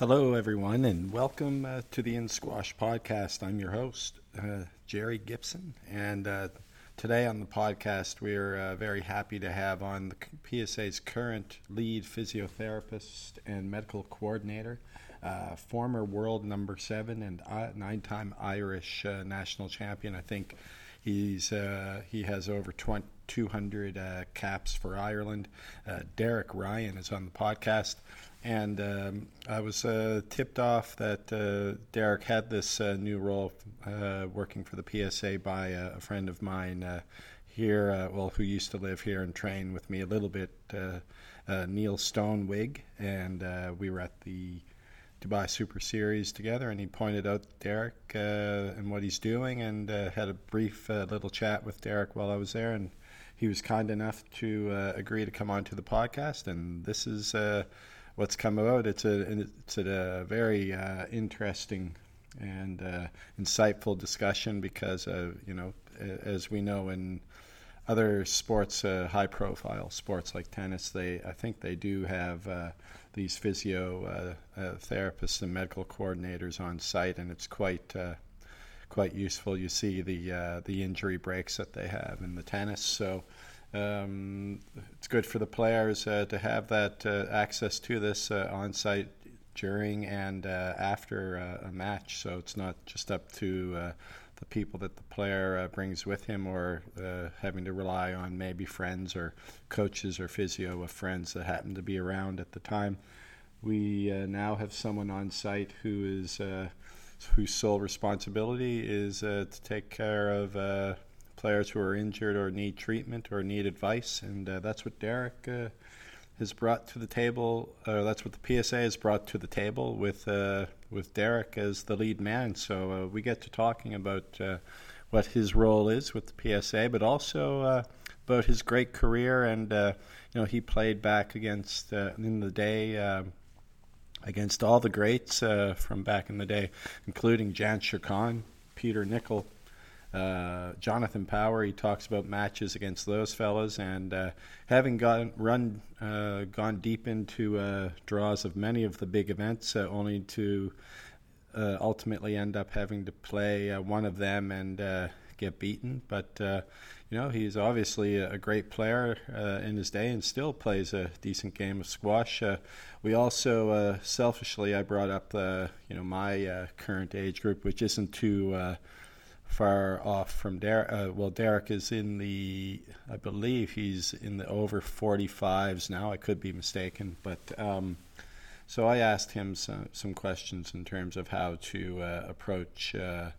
Hello, everyone, and welcome uh, to the In Squash podcast. I'm your host, uh, Jerry Gibson, and uh, today on the podcast, we're uh, very happy to have on the PSA's current lead physiotherapist and medical coordinator, uh, former world number seven and uh, nine-time Irish national champion. I think he's he has over 20, 200 caps for Ireland. Derek Ryan is on the podcast. And um, I was uh, tipped off that uh, Derek had this uh, new role uh, working for the PSA by a, friend of mine uh, here, uh, well, who used to live here and train with me a little bit, Neil Stonewig. And we were at the Dubai Super Series together, and he pointed out Derek and what he's doing, and had a brief little chat with Derek while I was there. And he was kind enough to agree to come on to the podcast. And this is what's come about. It's a it's a very uh, interesting and uh, insightful discussion because uh, you know as we know in other sports, uh, high profile sports like tennis, they I think they do have uh, these physio uh, therapists and medical coordinators on site, and it's quite quite useful. You see the the injury breaks that they have in the tennis, so. Um, it's good for the players uh, to have that uh, access to this uh, on site during and uh, after uh, a match. So it's not just up to uh, the people that the player brings with him or having to rely on maybe friends or coaches or physio of friends that happen to be around at the time. We now have someone on site who is whose sole responsibility is to take care of players who are injured or need treatment or need advice, and uh, that's what Derek uh, has brought to the table. Uh, that's what the PSA has brought to the table with uh, with Derek as the lead man. So uh, we get to talking about uh, what his role is with the PSA, but also about his great career. And you know, he played back against in the day. Um, against all the greats from back in the day, including Jan Khan, Peter Nicol, uh, Jonathan Power, he talks about matches against those fellas, and uh, having gone run uh, gone deep into uh, draws of many of the big events, uh, only to ultimately end up having to play one of them and get beaten. But you know, he's obviously a great player in his day, and still plays a decent game of squash. we also, selfishly, I brought up you know my current age group, which isn't too far off from Derek. Uh, well, Derek is in the, I believe he's in the over 45s now. I could be mistaken, but um, so I asked him some, some questions in terms of how to uh, approach uh,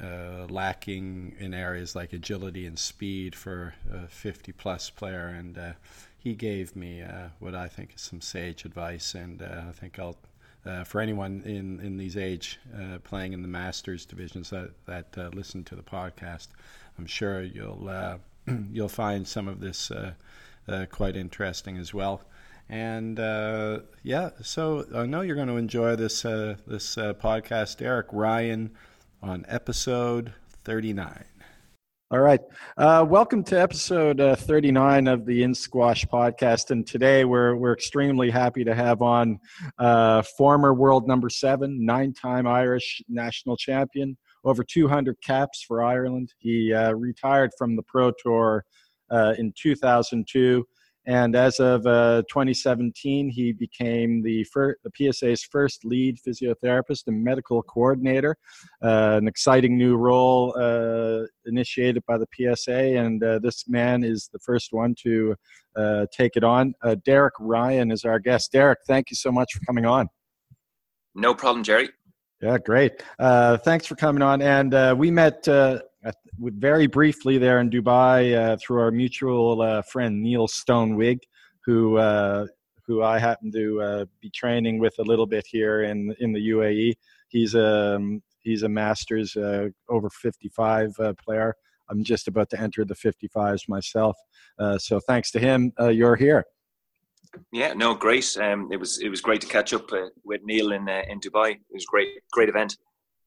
uh lacking in areas like agility and speed for a 50 plus player, and uh, he gave me uh, what I think is some sage advice, and I think I'll uh, for anyone in, in these age uh, playing in the masters divisions that that uh, listen to the podcast, I'm sure you'll uh, you'll find some of this uh, quite interesting as well. And yeah, so I know you're going to enjoy this this podcast, Derek Ryan, on episode 39. All right. Uh, welcome to episode uh, 39 of the In Squash podcast. And today we're, we're extremely happy to have on uh, former world number seven, nine time Irish national champion, over 200 caps for Ireland. He uh, retired from the Pro Tour uh, in 2002. And as of uh, 2017, he became the, the PSA's first lead physiotherapist and medical coordinator, uh, an exciting new role uh, initiated by the PSA. And uh, this man is the first one to uh, take it on. Uh, Derek Ryan is our guest. Derek, thank you so much for coming on. No problem, Jerry. Yeah, great. thanks for coming on. And we met very briefly there in Dubai uh, through our mutual uh, friend Neil Stonewig, who uh, who I happen to uh, be training with a little bit here in in the UAE. He's a um, he's a Masters uh, over 55 uh, player. I'm just about to enter the 55s myself. so thanks to him, you're here. Yeah, no, great. Um, it was it was great to catch up with Neil in in Dubai. It was great, great event.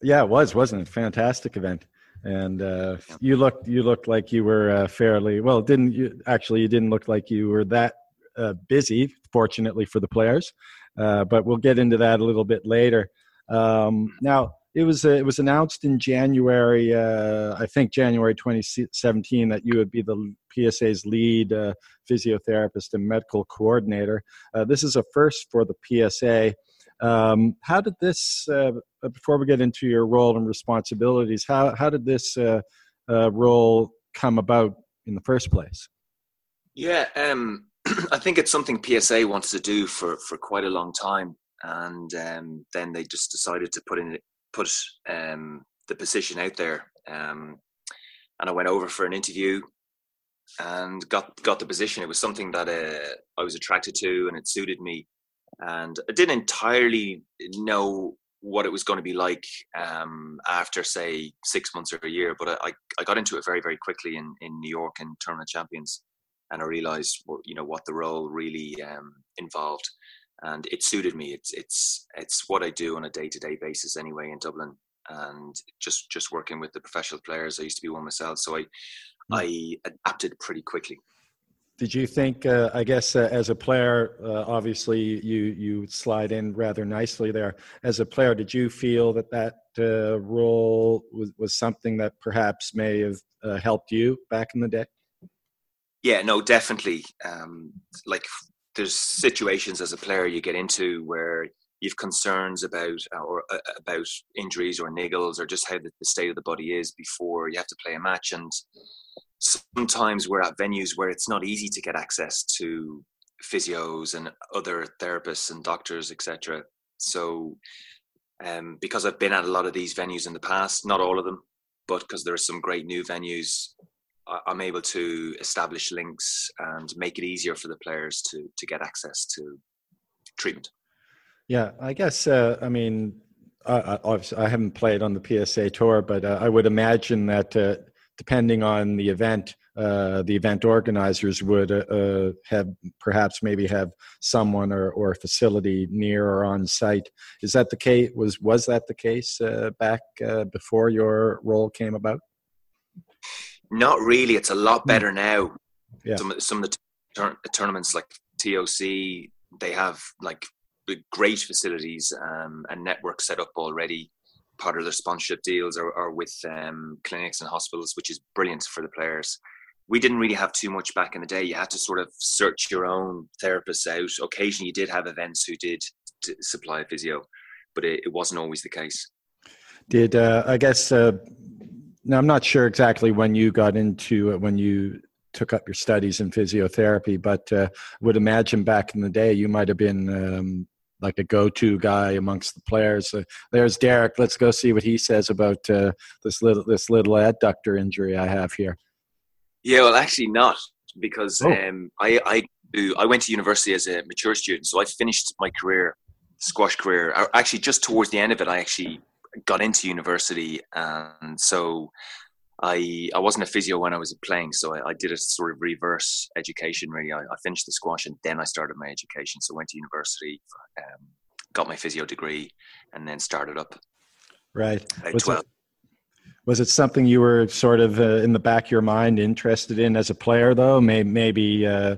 Yeah, it was, wasn't it? Fantastic event and uh, you looked you looked like you were uh, fairly well. Didn't you? Actually, you didn't look like you were that uh, busy. Fortunately for the players, uh, but we'll get into that a little bit later. Um, now, it was uh, it was announced in January, uh, I think January 2017, that you would be the PSA's lead uh, physiotherapist and medical coordinator. Uh, this is a first for the PSA. Um, how did this? Uh, before we get into your role and responsibilities, how how did this uh, uh, role come about in the first place? Yeah, um, I think it's something PSA wants to do for for quite a long time and um, then they just decided to put in put um, the position out there. Um, and I went over for an interview and got got the position. It was something that uh, I was attracted to, and it suited me. And I didn't entirely know what it was going to be like um, after, say, six months or a year. But I, I got into it very, very quickly in, in New York in Tournament Champions, and I realized, what, you know, what the role really um, involved and it suited me. It's it's it's what I do on a day to day basis anyway in Dublin, and just just working with the professional players. I used to be one myself, so I mm. I adapted pretty quickly. Did you think? Uh, I guess uh, as a player, uh, obviously you you slide in rather nicely there. As a player, did you feel that that uh, role was was something that perhaps may have uh, helped you back in the day? Yeah, no, definitely. Um, like there's situations as a player you get into where you've concerns about uh, or about injuries or niggles or just how the, the state of the body is before you have to play a match and sometimes we're at venues where it's not easy to get access to physios and other therapists and doctors etc so um, because i've been at a lot of these venues in the past not all of them but because there are some great new venues I'm able to establish links and make it easier for the players to to get access to treatment. Yeah, I guess. Uh, I mean, I, I, haven't played on the PSA tour, but uh, I would imagine that uh, depending on the event, uh, the event organizers would uh, uh, have perhaps maybe have someone or, or a facility near or on site. Is that the case? Was was that the case back before your role came about? Not really. It's a lot hmm. better now. Yeah. Some, some of the tur- tournaments like TOC, they have like great facilities um, and networks set up already. Part of their sponsorship deals are with um, clinics and hospitals, which is brilliant for the players. We didn't really have too much back in the day. You had to sort of search your own therapists out. Occasionally, you did have events who did supply physio, but it, it wasn't always the case. Did uh, I guess uh, now, I'm not sure exactly when you got into it, when you took up your studies in physiotherapy, but uh, would imagine back in the day you might have been um, like a go-to guy amongst the players. There's Derek. Let's go see what he says about uh, this little this little adductor injury I have here. Yeah, well, actually not because oh. um, I I I went to university as a mature student, so I finished my career squash career. Actually, just towards the end of it, I actually got into university, and so I I wasn't a physio when I was playing, so I, I did a sort of reverse education. Really, I, I, finished the squash and then I started my education. So I went to university, um, got my physio degree, and then started up. Right. Was it, was it something you were sort of uh, in the back of your mind interested in as a player, though? Maybe maybe uh,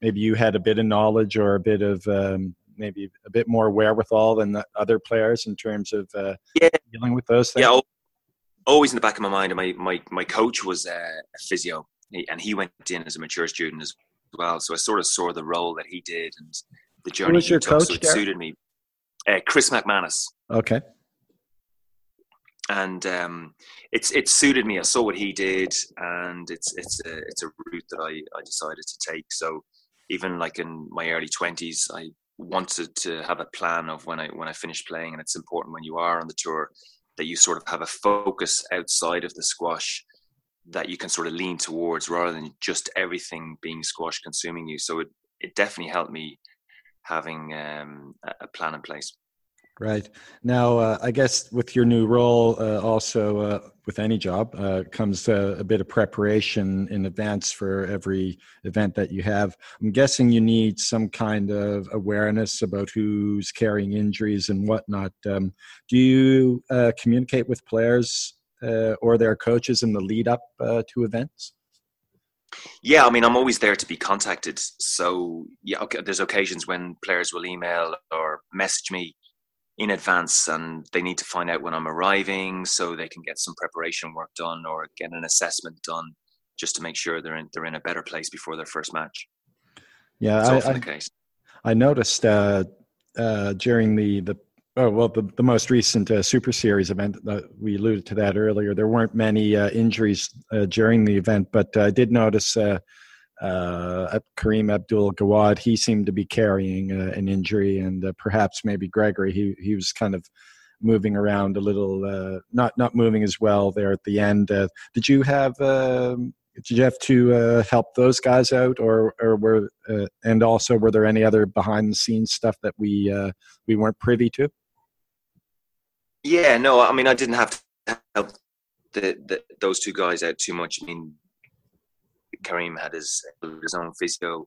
maybe you had a bit of knowledge or a bit of um, maybe a bit more wherewithal than the other players in terms of uh, yeah. dealing with those things? Yeah, always in the back of my mind. My my my coach was uh, a physio, and he went in as a mature student as well. So I sort of saw the role that he did and the journey Who was your took, coach, so it suited me. Uh, Chris McManus. Okay. And um, it's it suited me. I saw what he did, and it's it's a it's a route that I, I decided to take. So even like in my early twenties, I wanted to have a plan of when I when I finish playing, and it's important when you are on the tour that you sort of have a focus outside of the squash that you can sort of lean towards rather than just everything being squash consuming you. So it it definitely helped me having um, a plan in place. Right. Now, uh, I guess with your new role, uh, also uh, with any job, uh, comes a bit of preparation in advance for every event that you have. I'm guessing you need some kind of awareness about who's carrying injuries and whatnot. Um, do you uh, communicate with players uh, or their coaches in the lead up to events? Yeah, I mean, I'm always there to be contacted. So yeah, okay, there's occasions when players will email or message me in advance, and they need to find out when I'm arriving, so they can get some preparation work done or get an assessment done, just to make sure they're in they're in a better place before their first match. Yeah, I, often I, the case. I noticed uh, uh, during the the oh well the, the most recent uh, Super Series event uh, we alluded to that earlier. There weren't many uh, injuries uh, during the event, but I did notice uh, Karim Abdel Gawad. He seemed to be carrying uh, an injury, and uh, perhaps maybe Gregory. He he was kind of moving around a little, uh, not not moving as well there at the end. Uh, did you have? Um, did you have to uh, help those guys out, or or were and also were there any other behind the scenes stuff that we we weren't privy to? Yeah, no, I mean, I didn't have to help the, the, those two guys out too much. I mean, Karim had his his own physio,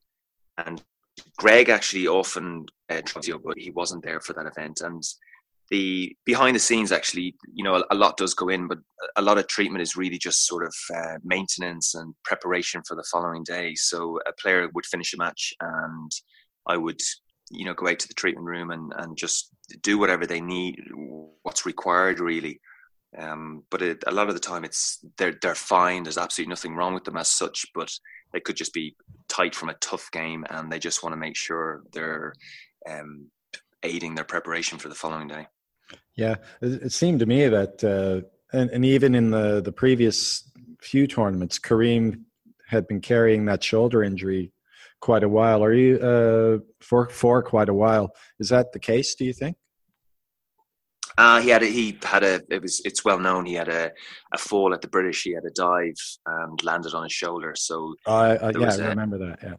and Greg actually often uh, physio, but he wasn't there for that event. And the behind the scenes, actually, you know, a, a lot does go in, but a lot of treatment is really just sort of uh, maintenance and preparation for the following day. So a player would finish a match, and I would, you know, go out to the treatment room and and just do whatever they need, what's required, really. Um, but it, a lot of the time, it's they're they're fine. There's absolutely nothing wrong with them as such, but they could just be tight from a tough game, and they just want to make sure they're um, aiding their preparation for the following day. Yeah, it, seemed to me that, uh, and, and even in the the previous few tournaments, Karim had been carrying that shoulder injury quite a while. Are you uh, for for quite a while? Is that the case? Do you think? Uh, he had a, he had a it was it's well known he had a, a fall at the British. He had a dive and landed on his shoulder. So I, I yeah, I remember that. Yeah.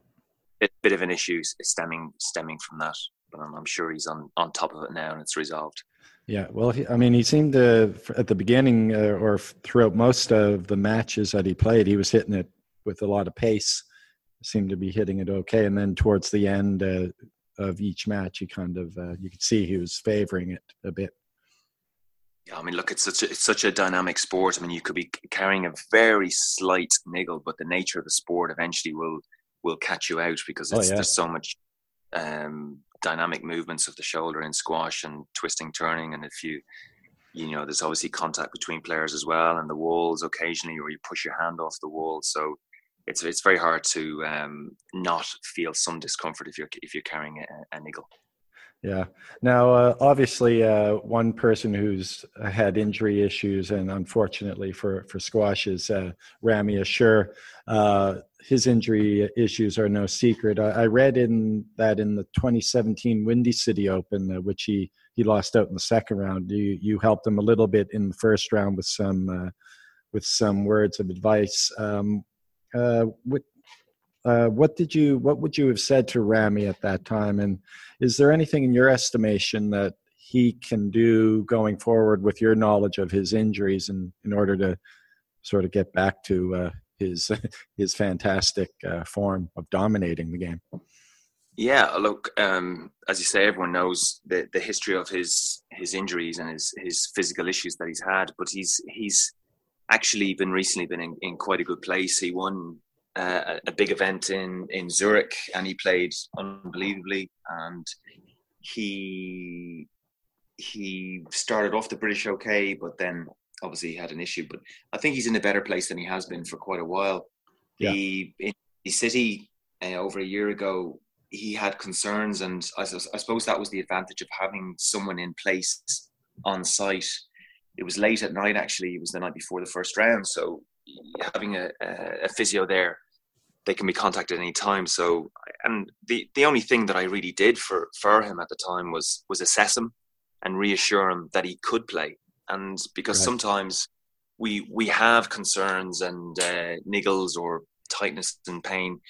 a bit of an issue stemming stemming from that. But I'm, I'm sure he's on on top of it now and it's resolved. Yeah, well, he, I mean, he seemed to at the beginning uh, or throughout most of the matches that he played, he was hitting it with a lot of pace. Seemed to be hitting it okay, and then towards the end uh, of each match, he kind of uh, you could see he was favoring it a bit. Yeah, I mean, look, it's such a, it's such a dynamic sport. I mean, you could be carrying a very slight niggle, but the nature of the sport eventually will will catch you out because Oh, yeah. there's so much um, dynamic movements of the shoulder in squash and twisting, turning, and if you you know, there's obviously contact between players as well, and the walls occasionally, or you push your hand off the wall. So it's it's very hard to um, not feel some discomfort if you're if you're carrying a, a niggle. Yeah. Now, uh, obviously, uh, one person who's had injury issues, and unfortunately for for squash, is uh, Ramy Ashour. Uh, his injury issues are no secret. I, I read in that in the 2017 Windy City Open, uh, which he he lost out in the second round. You you helped him a little bit in the first round with some uh, with some words of advice. Um, what uh, what did you what would you have said to Ramy at that time? And is there anything in your estimation that he can do going forward with your knowledge of his injuries and in order to sort of get back to uh, his his fantastic uh, form of dominating the game? Yeah, look, um, as you say, everyone knows the, the history of his his injuries and his, his physical issues that he's had, but he's he's actually been recently been in, in quite a good place. He won uh, a- a big event in in Zurich, and he played unbelievably. And he he started off the British okay, but then obviously he had an issue. But I think he's in a better place than he has been for quite a while. Yeah. He in the city uh, over a year ago, he had concerns, and I, I suppose that was the advantage of having someone in place on site. It was late at night, actually. It was the night before the first round, so having a, a, physio there, they can be contacted any time. So, and the the only thing that I really did for for him at the time was was assess him and reassure him that he could play. And because Right. sometimes we we have concerns and uh, niggles or tightness and pain,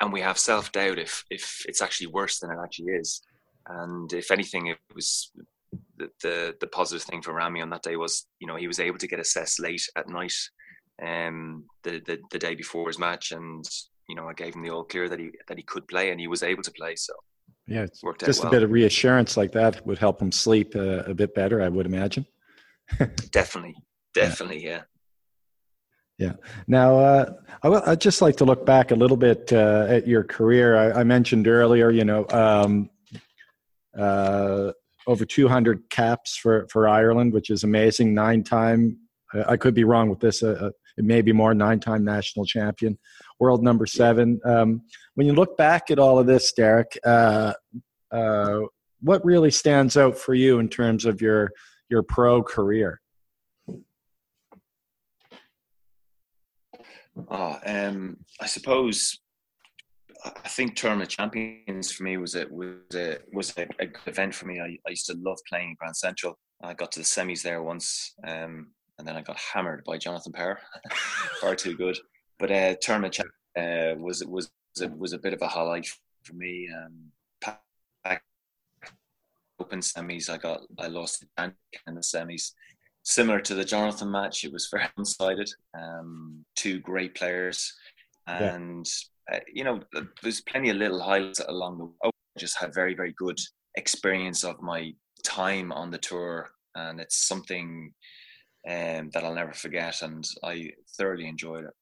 and we have self doubt if if it's actually worse than it actually is. And if anything, it was the, the the positive thing for Ramy on that day was you know he was able to get assessed late at night, um the the, the day before his match, and you know I gave him the all clear that he that he could play and he was able to play. So Yeah, it's worked just out a bit of reassurance like that would help him sleep uh, a bit better, I would imagine. definitely, definitely, yeah. Yeah. Now, uh, I w- I'd just like to look back a little bit uh, at your career. I, I, mentioned earlier, you know, um, uh, over 200 caps for, for Ireland, which is amazing. Nine time, I could be wrong with this, uh, uh, it may be more, nine time national champion, world number seven. Um, when you look back at all of this, Derek, uh, what really stands out for you in terms of your, your pro career? Oh, um, I suppose I think Tournament Champions for me was a was a was a, a, good event for me. I, I used to love playing Grand Central. I got to the semis there once, um, and then I got hammered by Jonathan Power, far too good. But uh, Tournament uh, was was was a, was a bit of a highlight for me. Um, open semis, I got I lost in the semis similar to the Jonathan match, it was very one-sided. Um, two great players, and yeah. uh, you know, there's plenty of little highlights along the. way. I just had very, very good experience of my time on the tour, and it's something um, that I'll never forget, and I thoroughly enjoyed it.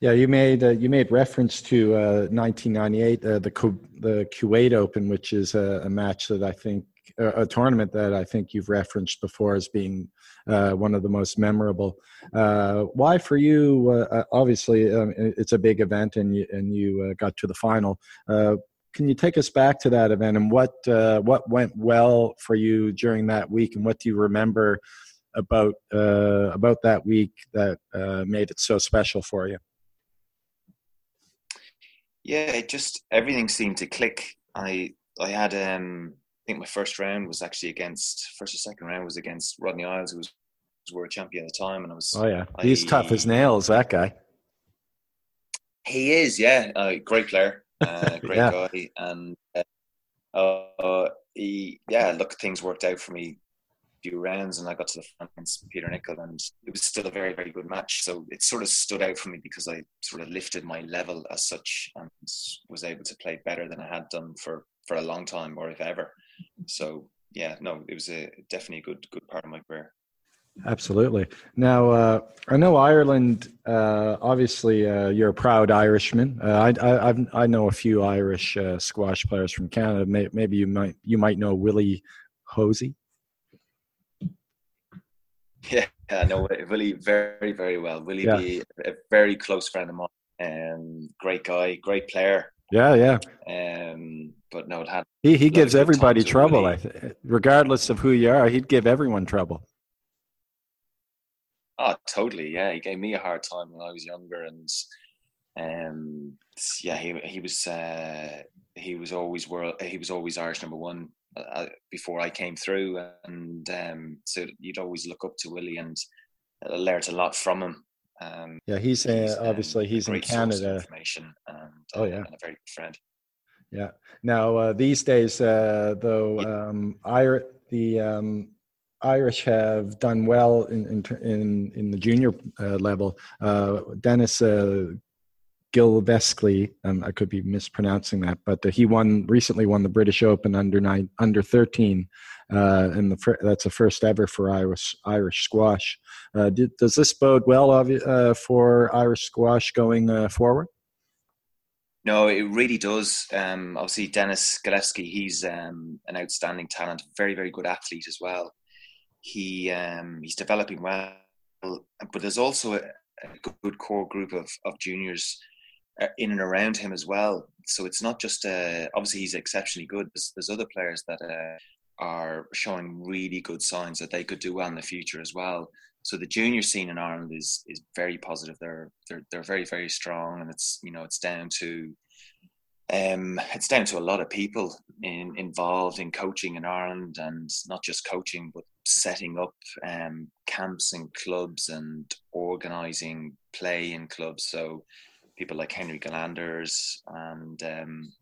Yeah, you made uh, you made reference to uh, 1998, uh, the Ku- the Kuwait Open, which is a, a match that I think a, tournament that I think you've referenced before as being uh, one of the most memorable. Uh, why for you? Uh, uh obviously, um, it's a big event, and you and you uh, got to the final. Uh, can you take us back to that event and what what went well for you during that week, and what do you remember about uh, about that week that uh, made it so special for you? Yeah, it just everything seemed to click. I I had um I think my first round was actually against first or second round was against Rodney Eyles, who was, world champion at the time, and I was. Oh yeah, he's I, tough as nails. That guy. He is, yeah, uh, great player, uh, great yeah. guy, and uh, uh, he, yeah, look, things worked out for me. Few rounds, and I got to the front against Peter Nicol, and it was still a very, very good match. So it sort of stood out for me because I sort of lifted my level as such, and was able to play better than I had done for for a long time, or if ever. So yeah, no, it was a definitely a good good part of my career. Absolutely. Now, uh, I know Ireland. Uh, obviously, uh, you're a proud Irishman. Uh, I, I, i know a few Irish uh, squash players from Canada. May, maybe you might you might know Willie Hosey. Yeah, I know Willie very very well. Willie yeah. be a very close friend of mine, and um, great guy, great player. Yeah, yeah. Um, but no, it had. He he gives everybody trouble. I th- regardless of who you are, he'd give everyone trouble. Oh, totally. Yeah, he gave me a hard time when I was younger, and um, yeah, he he was uh, he was always world. He was always Irish number one uh, before I came through, and um, so you'd always look up to Willie and learned a lot from him. Um, yeah, he's, uh, he's obviously um, he's in Canada. information and, oh yeah, and a very good friend. Yeah. Now uh, these days, uh, though, um, Ir- the um, Irish have done well in in in, in the junior uh, level. Uh, Dennis Gilevskiy, um, I could be mispronouncing that, but he won recently won the British Open under nine under thirteen, uh, and the that's the first ever for Irish Irish squash. Uh, did, does this bode well uh, for Irish squash going uh, forward? No, it really does. Um, obviously, Dennis Gilevskiy, he's um, an outstanding talent, very, very good athlete as well. He um, he's developing well, but there's also a, a good core group of, of juniors in and around him as well. So it's not just uh, obviously he's exceptionally good. There's, there's other players that uh, are showing really good signs that they could do well in the future as well. So the junior scene in Ireland is is very positive. They're they're they're very very strong, and it's you know it's down to um, it's down to a lot of people in, involved in coaching in Ireland, and not just coaching, but setting up um, camps and clubs and organising play in clubs. So people like Henry Galanders and um,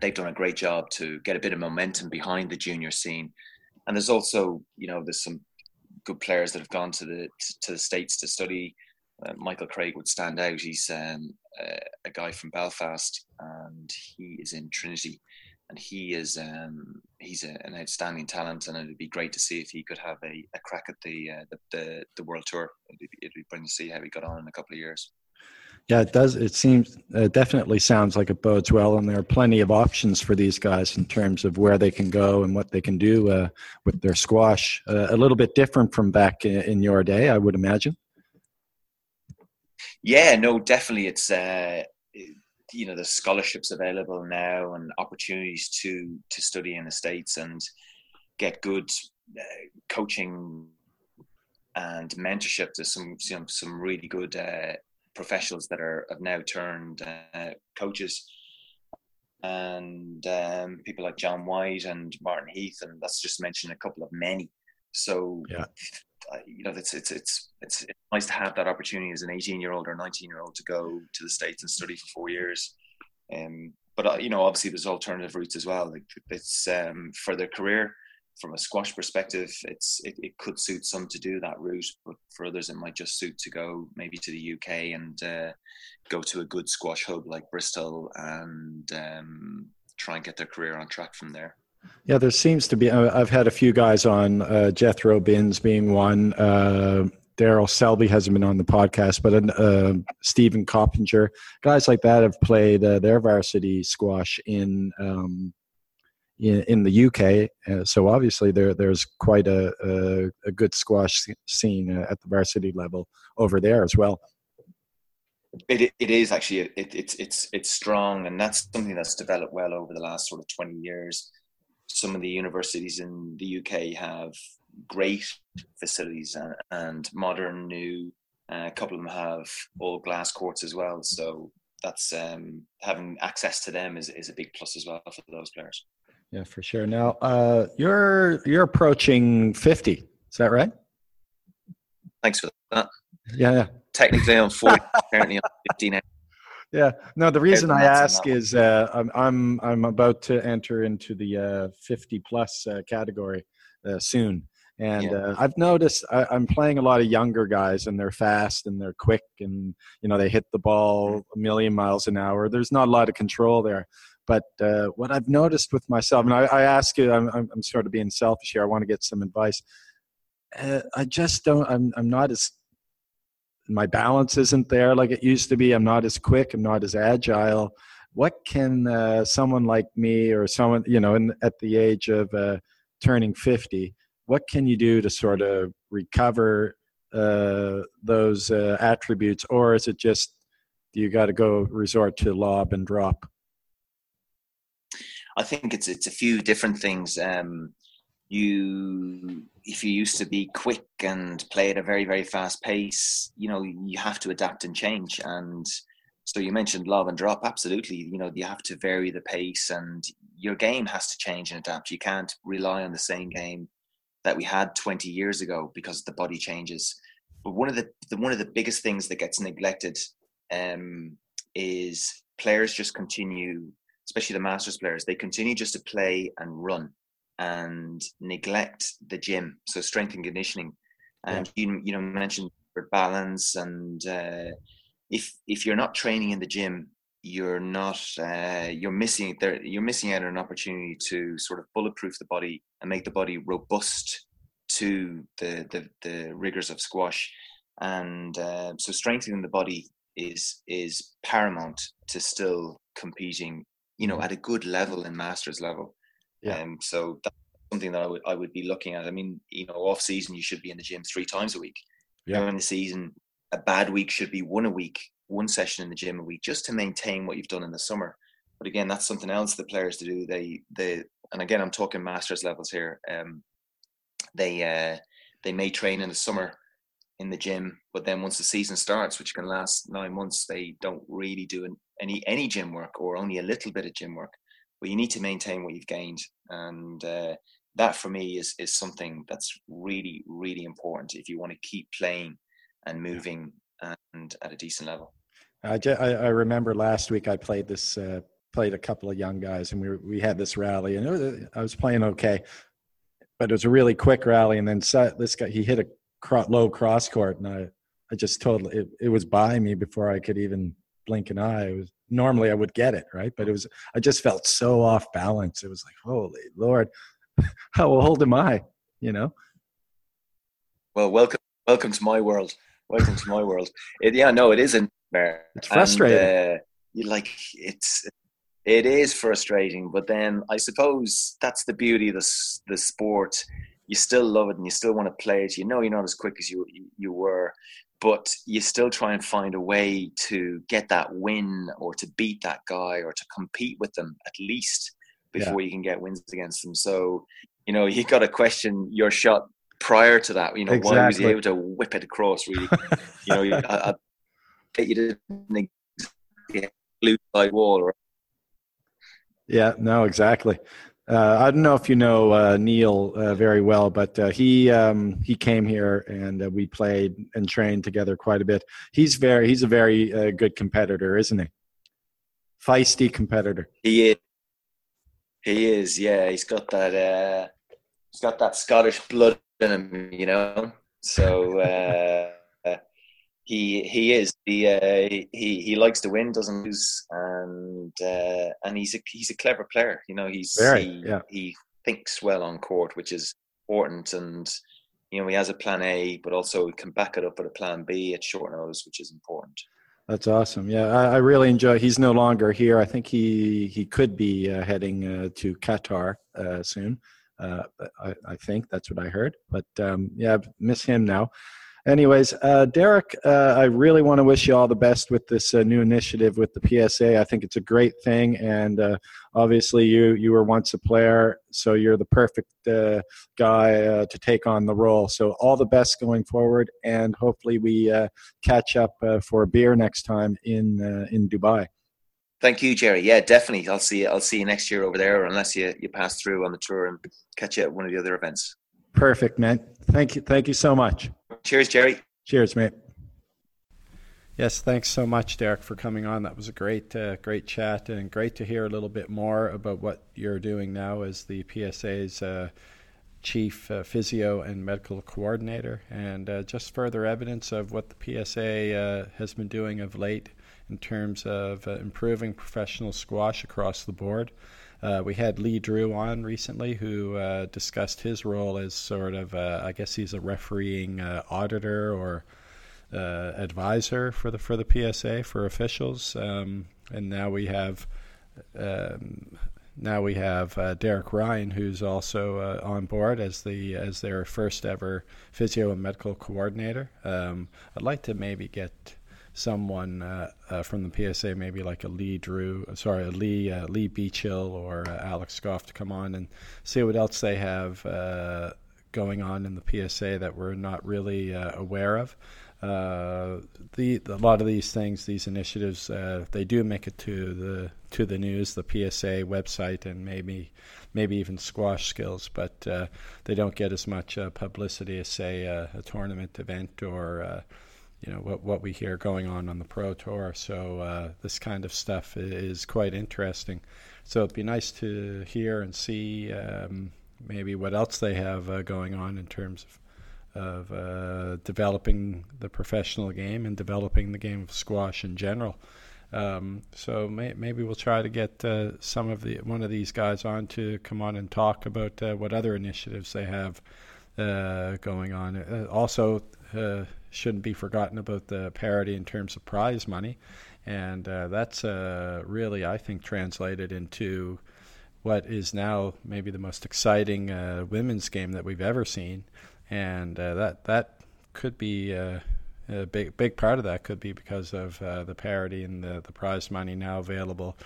they've done a great job to get a bit of momentum behind the junior scene. And there's also, you know, there's some good players that have gone to the to the states to study. Uh, Michael Craig would stand out. He's um, a, a, guy from Belfast, and he is in Trinity and he is um, he's a, an outstanding talent, and it'd be great to see if he could have a, a crack at the, uh, the, the the world tour. It'd be, it'd be to see how he got on in a couple of years. Yeah, it does. It seems it definitely sounds like it bodes well, and there are plenty of options for these guys in terms of where they can go and what they can do uh, with their squash. Uh, a little bit different from back in, your day, I would imagine. Yeah, no, definitely. It's uh, you know, there's scholarships available now and opportunities to to study in the states and get good uh, coaching and mentorship. There's some some some really good uh, professionals that are have now turned uh, coaches and um, people like John White and Martin Heath, and that's just mentioned a couple of many. So yeah you know, it's, it's it's it's it's nice to have that opportunity as an 18 year old or 19 year old to go to the states and study for four years. Um, but uh, you know, obviously, there's alternative routes as well. Like it's um, for their career, from a squash perspective, it's it, it, could suit some to do that route, but for others, it might just suit to go maybe to the UK and uh, go to a good squash hub like Bristol and um, try and get their career on track from there. Yeah, there seems to be. Uh, I've had a few guys on, uh, Jethro Binns being one. Uh, Daryl Selby hasn't been on the podcast, but uh, Stephen Coppinger, guys like that have played uh, their varsity squash in um, in, the UK. Uh, so obviously there there's quite a, a, a good squash scene at the varsity level over there as well. It, it is actually it, it's it's it's strong, and that's something that's developed well over the last sort of twenty years some of the universities in the UK have great facilities and, and modern new. Uh, a couple of them have all glass courts as well, so that's um, having access to them is, is a big plus as well for those players. Yeah, for sure. Now uh, you're you're approaching fifty. Is that right? Thanks for that. Yeah, yeah. Technically, I'm forty. apparently, I'm fifty now yeah no the reason i ask is uh, I'm, I'm i'm about to enter into the uh, 50 plus uh, category uh, soon and yeah. Uh, i've noticed I, am playing a lot of younger guys and they're fast and they're quick and you know they hit the ball a million miles an hour there's not a lot of control there but uh, what i've noticed with myself and i, I ask you I'm, I'm, sort of being selfish here i want to get some advice i just don't I'm, I'm not as my balance isn't there like it used to be. I'm not as quick. I'm not as agile. What can uh, someone like me or someone, you know, in, at the age of uh, turning 50, what can you do to sort of recover uh, those uh, attributes? Or is it just you got to go resort to lob and drop? I think it's it's a few different things. Um, you if you used to be quick and play at a very very fast pace you know you have to adapt and change. And so you mentioned lob and drop. Absolutely. You know you have to vary the pace and your game has to change and adapt. You can't rely on the same game that we had 20 years ago because the body changes. But one of the, the one of the biggest things that gets neglected um, is players just continue especially the masters players they continue just to play and run and neglect the gym. So strength and conditioning, and yeah. you you know mentioned balance and uh, if if you're not training in the gym, you're not uh, you're missing there you're missing out on an opportunity to sort of bulletproof the body and make the body robust to the the, the rigors of squash and uh, so strengthening the body is is paramount to still competing you know at a good level and masters level yeah. Um, so that's something that I would I would be looking at. I mean, you know, off season you should be in the gym three times a week. Yeah. During the season, a bad week should be one a week, one session in the gym a week, just to maintain what you've done in the summer. But again, that's something else the players to do. They they and again I'm talking masters levels here. Um, they uh, they may train in the summer in the gym, but then once the season starts, which can last nine months, they don't really do any any gym work or only a little bit of gym work but you need to maintain what you've gained. And uh, that for me is is something that's really really important if you want to keep playing and moving and at a decent level. I, I remember last week I played this uh, played a couple of young guys and we were, we had this rally and was, I was playing okay but it was a really quick rally and then this guy he hit a low cross court and I I just totally it, it was by me before I could even blink an eye. It was normally I would get it, right? But it was I just felt so off balance. It was like, holy Lord, how old am I? You know. Well, welcome, welcome to my world. Welcome to my world. It, yeah, no, it isn't. It's frustrating. And, uh, you like it's it is frustrating, but then I suppose that's the beauty of the the sport. You still love it and you still want to play it. You know you're not as quick as you you were, but you still try and find a way to get that win or to beat that guy or to compete with them at least before yeah. you can get wins against them. So, you know, you got to question your shot prior to that. You know, exactly. why was he able to whip it across? Really, you know, I, I you didn't blue side wall. Right? Yeah, no, exactly. Uh, I don't know if you know uh, Neil uh, very well, but uh, he um, he came here and uh, we played and trained together quite a bit. He's very he's a very uh, good competitor, isn't he? Feisty competitor. He is. He is. Yeah, he's got that. he's got that Scottish blood in him, you know. So he he is he uh, he he likes to win, doesn't lose, and uh, and he's a he's a clever player. You know, he's Very, he, yeah. he thinks well on court, which is important, and you know he has a plan A, but also he can back it up with a plan B at short notice, which is important. That's awesome. Yeah, I, I really enjoy. He's no longer here. I think he he could be uh, heading uh, to Qatar uh, soon. Uh, I, I, think that's what I heard. But um, yeah, miss him now anyways, uh, Derek, uh, I really want to wish you all the best with this uh, new initiative with the PSA. I think it's a great thing, and uh, obviously, you you were once a player, so you're the perfect uh, guy uh, to take on the role. So, all the best going forward, and hopefully, we catch up for a beer next time in in Dubai. Thank you, Jerry. Yeah, definitely. I'll see. You, I'll see you next year over there, unless you, you pass through on the tour and catch you at one of the other events. Perfect, man. Thank you. Thank you so much. Cheers, Jerry. Cheers, mate. Yes, thanks so much, Derek, for coming on. That was a great, uh, great chat, and great to hear a little bit more about what you're doing now as the PSA's uh, chief uh, physio and medical coordinator, and uh, just further evidence of what the PSA uh, has been doing of late in terms of uh, improving professional squash across the board. Uh, we had Lee Drew on recently, who uh, discussed his role as sort of, uh, I guess he's a refereeing uh, auditor or uh, advisor for the for the PSA for officials. Um, and now we have um, now we have uh, Derek Ryan, who's also on board as the as their first ever physio and medical coordinator. Um, I'd like to maybe get someone uh, uh, from the PSA, maybe like a Lee Drew, sorry, a Lee uh, Lee Beachill or uh, Alex Gough to come on and see what else they have uh, going on in the PSA that we're not really uh, aware of. the a lot of these things, these initiatives, they do make it to the to the news, the PSA website, and maybe maybe even squash skills, but they don't get as much publicity as say a tournament event or you know what what we hear going on on the pro tour. So uh, this kind of stuff is quite interesting. So it'd be nice to hear and see um, maybe what else they have uh, going on in terms of of uh, developing the professional game and developing the game of squash in general. Um, so may, maybe we'll try to get uh, some of the one of these guys on to come on and talk about uh, what other initiatives they have uh, going on. also shouldn't be forgotten about the parity in terms of prize money. And uh, that's uh, really, I think, translated into what is now maybe the most exciting uh, women's game that we've ever seen. And uh, that that could be uh, a big big part of that could be because of uh, the parity and the, the prize money now available.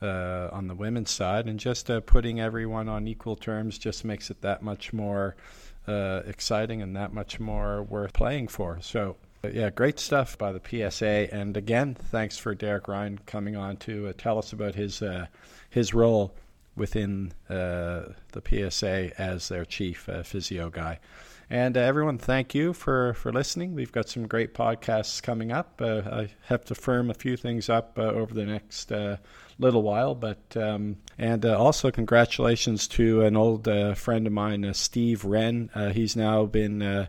on the women's side, and just putting everyone on equal terms just makes it that much more uh, exciting and that much more worth playing for. So, yeah, great stuff by the PSA. And again, thanks for Derek Ryan coming on to uh, tell us about his uh, his role within uh, the PSA as their chief uh, physio guy. And uh, everyone, thank you for, for listening. We've got some great podcasts coming up. Uh, I have to firm a few things up uh, over the next uh, little while, but um, and uh, also congratulations to an old uh, friend of mine, Steve Wren. he's now been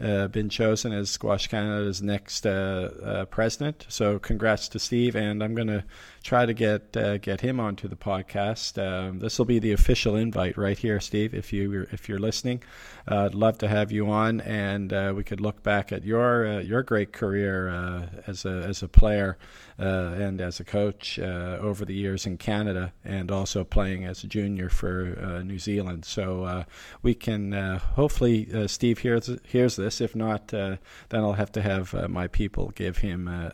uh, been chosen as Squash Canada's next uh, uh, president. So congrats to Steve, and I'm going to try to get uh, get him onto the podcast. Um, this will be the official invite right here, Steve. If you if you're listening, uh, I'd love to have you on, and uh, we could look back at your your great career as a as a player and as a coach over the years in Canada, and also playing as a junior for New Zealand. So we can hopefully Steve hears hears this this. If not, uh, then I'll have to have uh, my people give him uh,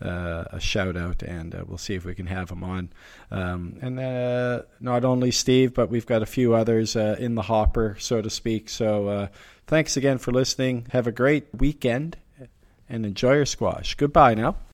a shout out, and we'll see if we can have him on. Um, and not only Steve, but we've got a few others in the hopper, so to speak. So thanks again for listening. Have a great weekend and enjoy your squash. Goodbye now.